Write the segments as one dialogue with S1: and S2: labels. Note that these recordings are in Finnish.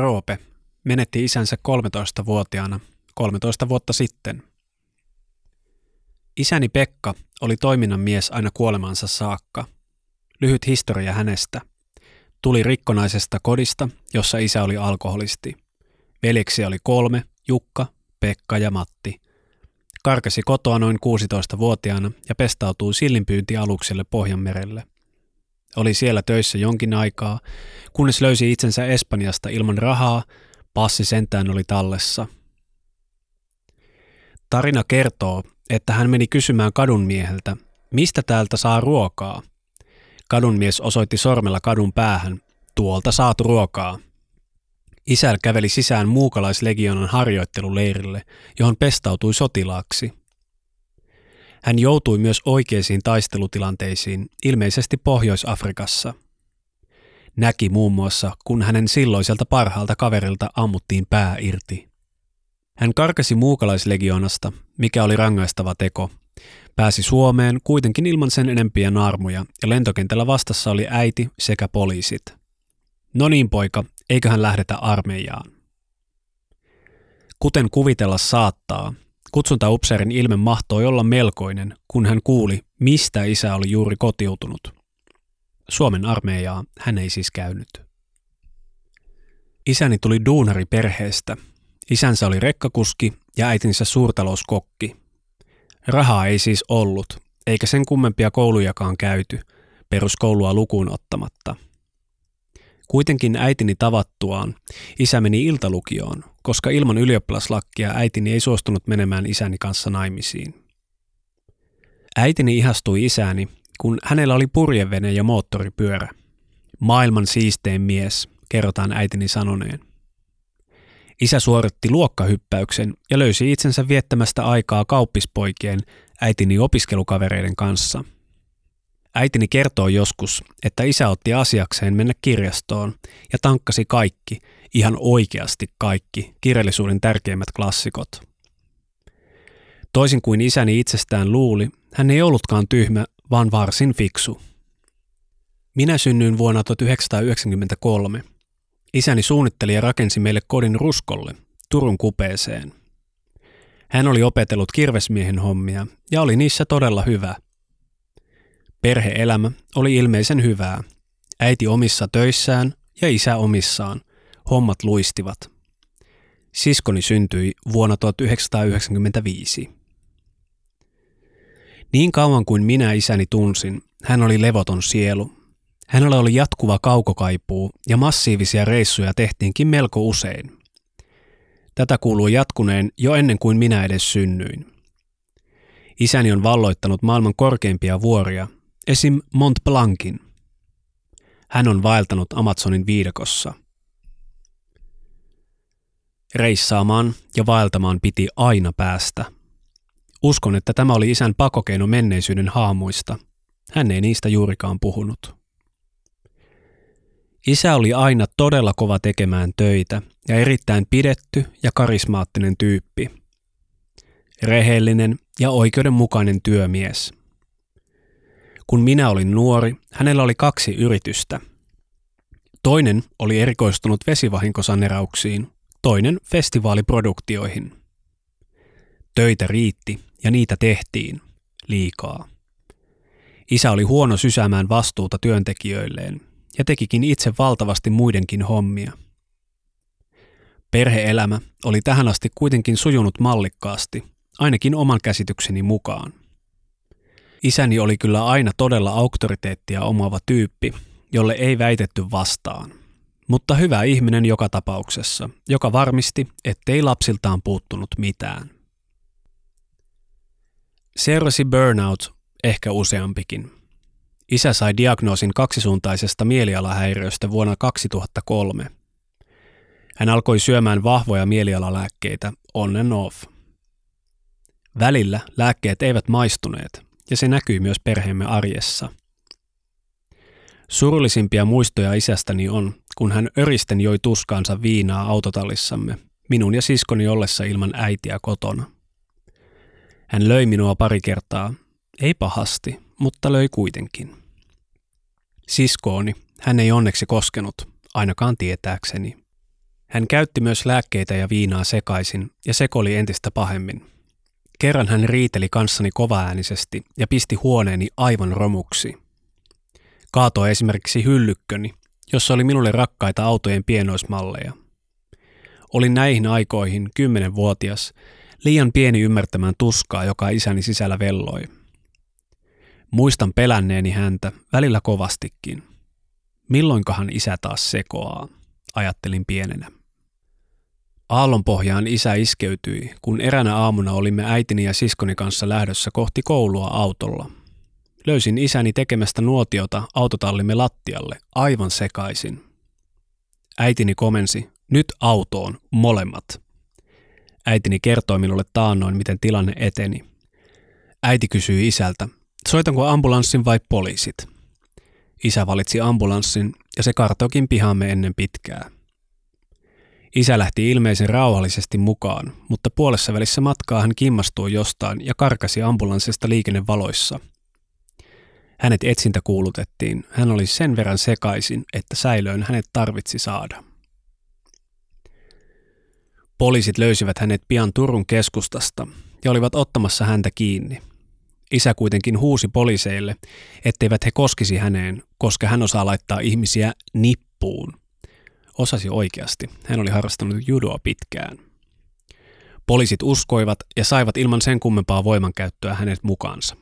S1: Roope menetti isänsä 13-vuotiaana 13 vuotta sitten. Isäni Pekka oli toiminnan mies aina kuolemansa saakka. Lyhyt historia hänestä. Tuli rikkonaisesta kodista, jossa isä oli alkoholisti. Veljeksi oli kolme, Jukka, Pekka ja Matti. Karkasi kotoa noin 16-vuotiaana ja pestautui sillinpyyntialukselle Pohjanmerelle. Oli siellä töissä jonkin aikaa, kunnes löysi itsensä Espanjasta ilman rahaa, passi sentään oli tallessa. Tarina kertoo, että hän meni kysymään kadunmieheltä, mistä täältä saa ruokaa. Kadunmies osoitti sormella kadun päähän, tuolta saat ruokaa. Isäl käveli sisään muukalaislegionan harjoitteluleirille, johon pestautui sotilaaksi. Hän joutui myös oikeisiin taistelutilanteisiin, ilmeisesti Pohjois-Afrikassa. Näki muun muassa, kun hänen silloiselta parhaalta kaverilta ammuttiin pää irti. Hän karkasi muukalaislegionasta, mikä oli rangaistava teko. Pääsi Suomeen kuitenkin ilman sen enempiä naarmuja ja lentokentällä vastassa oli äiti sekä poliisit. No niin poika, eiköhän lähdetä armeijaan. Kuten kuvitella saattaa, kutsuntaupseerin ilme mahtoi olla melkoinen, kun hän kuuli, mistä isä oli juuri kotiutunut. Suomen armeijaa hän ei siis käynyt. Isäni tuli duunari perheestä. Isänsä oli rekkakuski ja äitinsä suurtalouskokki. Rahaa ei siis ollut, eikä sen kummempia koulujakaan käyty, peruskoulua lukuun ottamatta – Kuitenkin äitini tavattuaan isä meni iltalukioon, koska ilman ylioppilaslakkia äitini ei suostunut menemään isäni kanssa naimisiin. Äitini ihastui isääni, kun hänellä oli purjevene ja moottoripyörä. Maailman siistein mies, kerrotaan äitini sanoneen. Isä suoritti luokkahyppäyksen ja löysi itsensä viettämästä aikaa kauppispoikien äitini opiskelukavereiden kanssa – Äitini kertoo joskus, että isä otti asiakseen mennä kirjastoon ja tankkasi kaikki, ihan oikeasti kaikki, kirjallisuuden tärkeimmät klassikot. Toisin kuin isäni itsestään luuli, hän ei ollutkaan tyhmä, vaan varsin fiksu. Minä synnyin vuonna 1993. Isäni suunnitteli ja rakensi meille kodin Ruskolle, Turun kupeeseen. Hän oli opetellut kirvesmiehen hommia ja oli niissä todella hyvä – Perheelämä oli ilmeisen hyvää. Äiti omissa töissään ja isä omissaan. Hommat luistivat. Siskoni syntyi vuonna 1995. Niin kauan kuin minä isäni tunsin, hän oli levoton sielu. Hänellä oli jatkuva kaukokaipuu ja massiivisia reissuja tehtiinkin melko usein. Tätä kuuluu jatkuneen jo ennen kuin minä edes synnyin. Isäni on valloittanut maailman korkeimpia vuoria Esim. Mont Blancin. Hän on vaeltanut Amazonin viidakossa. Reissaamaan ja vaeltamaan piti aina päästä. Uskon, että tämä oli isän pakokeino menneisyyden haamuista. Hän ei niistä juurikaan puhunut. Isä oli aina todella kova tekemään töitä ja erittäin pidetty ja karismaattinen tyyppi. Rehellinen ja oikeudenmukainen työmies – kun minä olin nuori, hänellä oli kaksi yritystä. Toinen oli erikoistunut vesivahinkosanerauksiin, toinen festivaaliproduktioihin. Töitä riitti ja niitä tehtiin liikaa. Isä oli huono sysäämään vastuuta työntekijöilleen ja tekikin itse valtavasti muidenkin hommia. Perheelämä oli tähän asti kuitenkin sujunut mallikkaasti, ainakin oman käsitykseni mukaan. Isäni oli kyllä aina todella auktoriteettia omaava tyyppi, jolle ei väitetty vastaan. Mutta hyvä ihminen joka tapauksessa, joka varmisti, ettei lapsiltaan puuttunut mitään. Seurasi burnout, ehkä useampikin. Isä sai diagnoosin kaksisuuntaisesta mielialahäiriöstä vuonna 2003. Hän alkoi syömään vahvoja mielialalääkkeitä on and off. Välillä lääkkeet eivät maistuneet, ja se näkyy myös perheemme arjessa. Surullisimpia muistoja isästäni on, kun hän öristen joi tuskaansa viinaa autotallissamme, minun ja siskoni ollessa ilman äitiä kotona. Hän löi minua pari kertaa, ei pahasti, mutta löi kuitenkin. Siskooni hän ei onneksi koskenut, ainakaan tietääkseni. Hän käytti myös lääkkeitä ja viinaa sekaisin ja sekoli entistä pahemmin. Kerran hän riiteli kanssani kovaäänisesti ja pisti huoneeni aivan romuksi. Kaatoi esimerkiksi hyllykköni, jossa oli minulle rakkaita autojen pienoismalleja. Olin näihin aikoihin kymmenenvuotias, liian pieni ymmärtämään tuskaa, joka isäni sisällä velloi. Muistan pelänneeni häntä, välillä kovastikin. Milloinkahan isä taas sekoaa, ajattelin pienenä. Aallonpohjaan isä iskeytyi, kun eränä aamuna olimme äitini ja siskoni kanssa lähdössä kohti koulua autolla. Löysin isäni tekemästä nuotiota autotallimme lattialle, aivan sekaisin. Äitini komensi, nyt autoon, molemmat. Äitini kertoi minulle taannoin, miten tilanne eteni. Äiti kysyi isältä, soitanko ambulanssin vai poliisit? Isä valitsi ambulanssin ja se kartoikin pihamme ennen pitkää. Isä lähti ilmeisen rauhallisesti mukaan, mutta puolessa välissä matkaa hän kimmastui jostain ja karkasi ambulanssista liikennevaloissa. Hänet etsintä kuulutettiin. Hän oli sen verran sekaisin, että säilöön hänet tarvitsi saada. Poliisit löysivät hänet pian Turun keskustasta ja olivat ottamassa häntä kiinni. Isä kuitenkin huusi poliiseille, etteivät he koskisi häneen, koska hän osaa laittaa ihmisiä nippuun. Osasi oikeasti. Hän oli harrastanut judoa pitkään. Poliisit uskoivat ja saivat ilman sen kummempaa voimankäyttöä hänet mukaansa.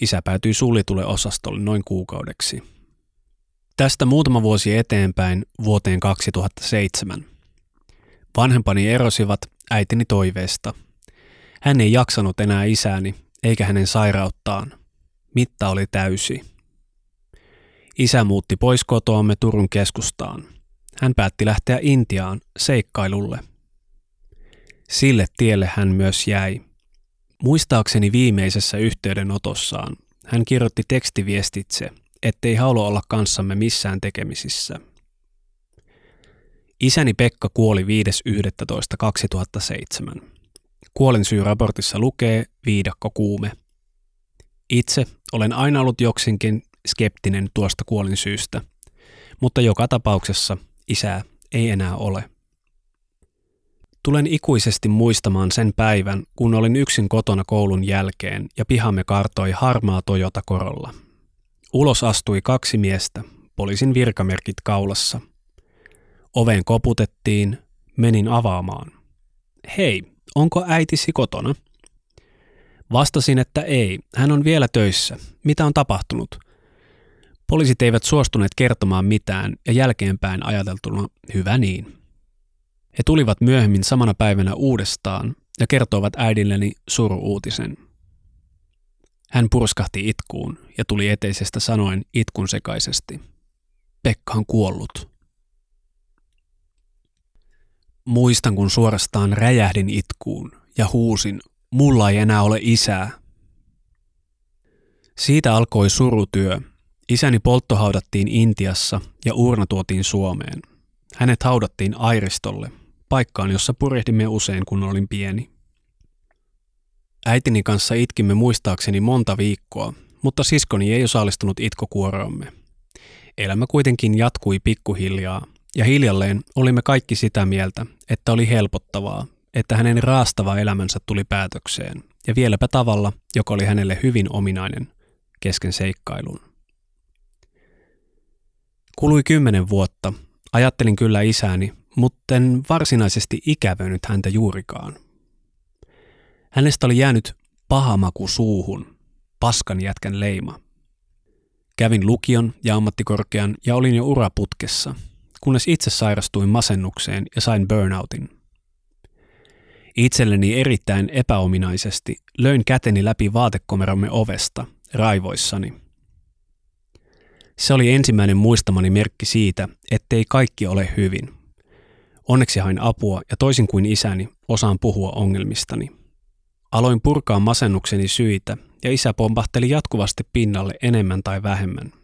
S1: Isä päätyi suljetulle osastolle noin kuukaudeksi. Tästä muutama vuosi eteenpäin vuoteen 2007. Vanhempani erosivat äitini toiveesta. Hän ei jaksanut enää isääni eikä hänen sairauttaan. Mitta oli täysi. Isä muutti pois kotoamme Turun keskustaan. Hän päätti lähteä Intiaan seikkailulle. Sille tielle hän myös jäi. Muistaakseni viimeisessä yhteydenotossaan hän kirjoitti tekstiviestitse, ettei halua olla kanssamme missään tekemisissä. Isäni Pekka kuoli 5.11.2007. Kuolinsyy-raportissa lukee viidakkokuume. Itse olen aina ollut joksinkin skeptinen tuosta kuolinsyystä, mutta joka tapauksessa isää ei enää ole. Tulen ikuisesti muistamaan sen päivän, kun olin yksin kotona koulun jälkeen ja pihamme kartoi harmaa Toyota Korolla. Ulos astui kaksi miestä, poliisin virkamerkit kaulassa. Oveen koputettiin, menin avaamaan. Hei, onko äitisi kotona? Vastasin, että ei, hän on vielä töissä. Mitä on tapahtunut? Poliisit eivät suostuneet kertomaan mitään ja jälkeenpäin ajateltuna hyvä niin. He tulivat myöhemmin samana päivänä uudestaan ja kertoivat äidilleni suru-uutisen. Hän purskahti itkuun ja tuli eteisestä sanoen itkun sekaisesti. Pekka on kuollut. Muistan, kun suorastaan räjähdin itkuun ja huusin, mulla ei enää ole isää. Siitä alkoi surutyö. Isäni polttohaudattiin Intiassa ja urna tuotiin Suomeen. Hänet haudattiin Airistolle, paikkaan, jossa purjehdimme usein, kun olin pieni. Äitini kanssa itkimme muistaakseni monta viikkoa, mutta siskoni ei osallistunut itkokuoroomme. Elämä kuitenkin jatkui pikkuhiljaa ja hiljalleen olimme kaikki sitä mieltä, että oli helpottavaa, että hänen raastava elämänsä tuli päätökseen, ja vieläpä tavalla, joka oli hänelle hyvin ominainen, kesken seikkailun. Kului kymmenen vuotta. Ajattelin kyllä isäni, mutta en varsinaisesti ikävönyt häntä juurikaan. Hänestä oli jäänyt paha maku suuhun, paskan jätkän leima. Kävin lukion ja ammattikorkean ja olin jo uraputkessa – kunnes itse sairastuin masennukseen ja sain burnoutin. Itselleni erittäin epäominaisesti löin käteni läpi vaatekomeromme ovesta, raivoissani. Se oli ensimmäinen muistamani merkki siitä, ettei kaikki ole hyvin. Onneksi hain apua ja toisin kuin isäni, osaan puhua ongelmistani. Aloin purkaa masennukseni syitä ja isä pompahteli jatkuvasti pinnalle enemmän tai vähemmän –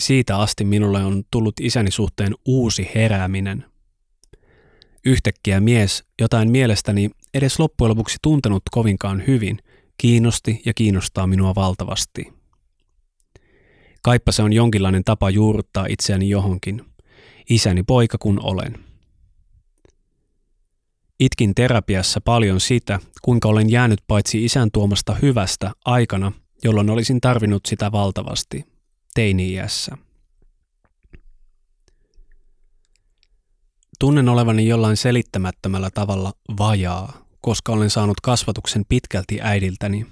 S1: siitä asti minulle on tullut isäni suhteen uusi herääminen. Yhtäkkiä mies, jota en mielestäni edes loppujen lopuksi tuntenut kovinkaan hyvin, kiinnosti ja kiinnostaa minua valtavasti. Kaippa se on jonkinlainen tapa juurruttaa itseäni johonkin. Isäni poika kun olen. Itkin terapiassa paljon sitä, kuinka olen jäänyt paitsi isän tuomasta hyvästä aikana, jolloin olisin tarvinnut sitä valtavasti, teini-iässä. Tunnen olevani jollain selittämättömällä tavalla vajaa, koska olen saanut kasvatuksen pitkälti äidiltäni.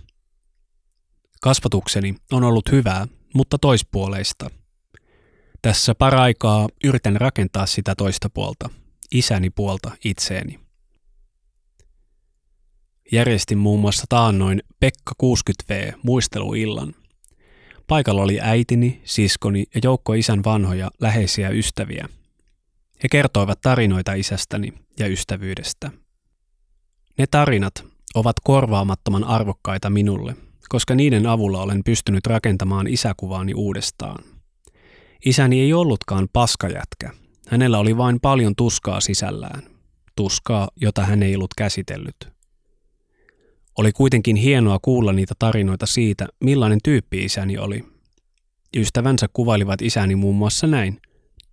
S1: Kasvatukseni on ollut hyvää, mutta toispuoleista. Tässä paraikaa yritän rakentaa sitä toista puolta, isäni puolta itseeni. Järjestin muun muassa taannoin Pekka 60V muisteluillan. Paikalla oli äitini, siskoni ja joukko isän vanhoja läheisiä ystäviä. He kertoivat tarinoita isästäni ja ystävyydestä. Ne tarinat ovat korvaamattoman arvokkaita minulle, koska niiden avulla olen pystynyt rakentamaan isäkuvaani uudestaan. Isäni ei ollutkaan paskajätkä. Hänellä oli vain paljon tuskaa sisällään. Tuskaa, jota hän ei ollut käsitellyt. Oli kuitenkin hienoa kuulla niitä tarinoita siitä, millainen tyyppi isäni oli. Ystävänsä kuvailivat isäni muun muassa näin.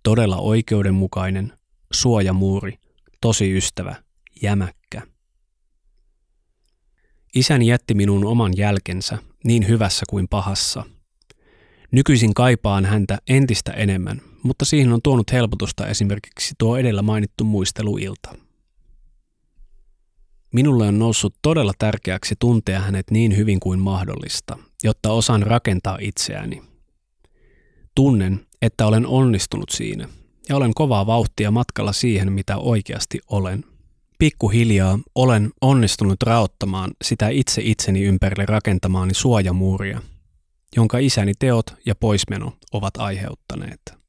S1: Todella oikeudenmukainen, suojamuuri, tosi ystävä, jämäkkä. Isäni jätti minun oman jälkensä, niin hyvässä kuin pahassa. Nykyisin kaipaan häntä entistä enemmän, mutta siihen on tuonut helpotusta esimerkiksi tuo edellä mainittu muisteluilta. Minulle on noussut todella tärkeäksi tuntea hänet niin hyvin kuin mahdollista, jotta osaan rakentaa itseäni. Tunnen, että olen onnistunut siinä ja olen kovaa vauhtia matkalla siihen, mitä oikeasti olen. Pikkuhiljaa olen onnistunut raottamaan sitä itse itseni ympärille rakentamaani suojamuuria, jonka isäni teot ja poismeno ovat aiheuttaneet.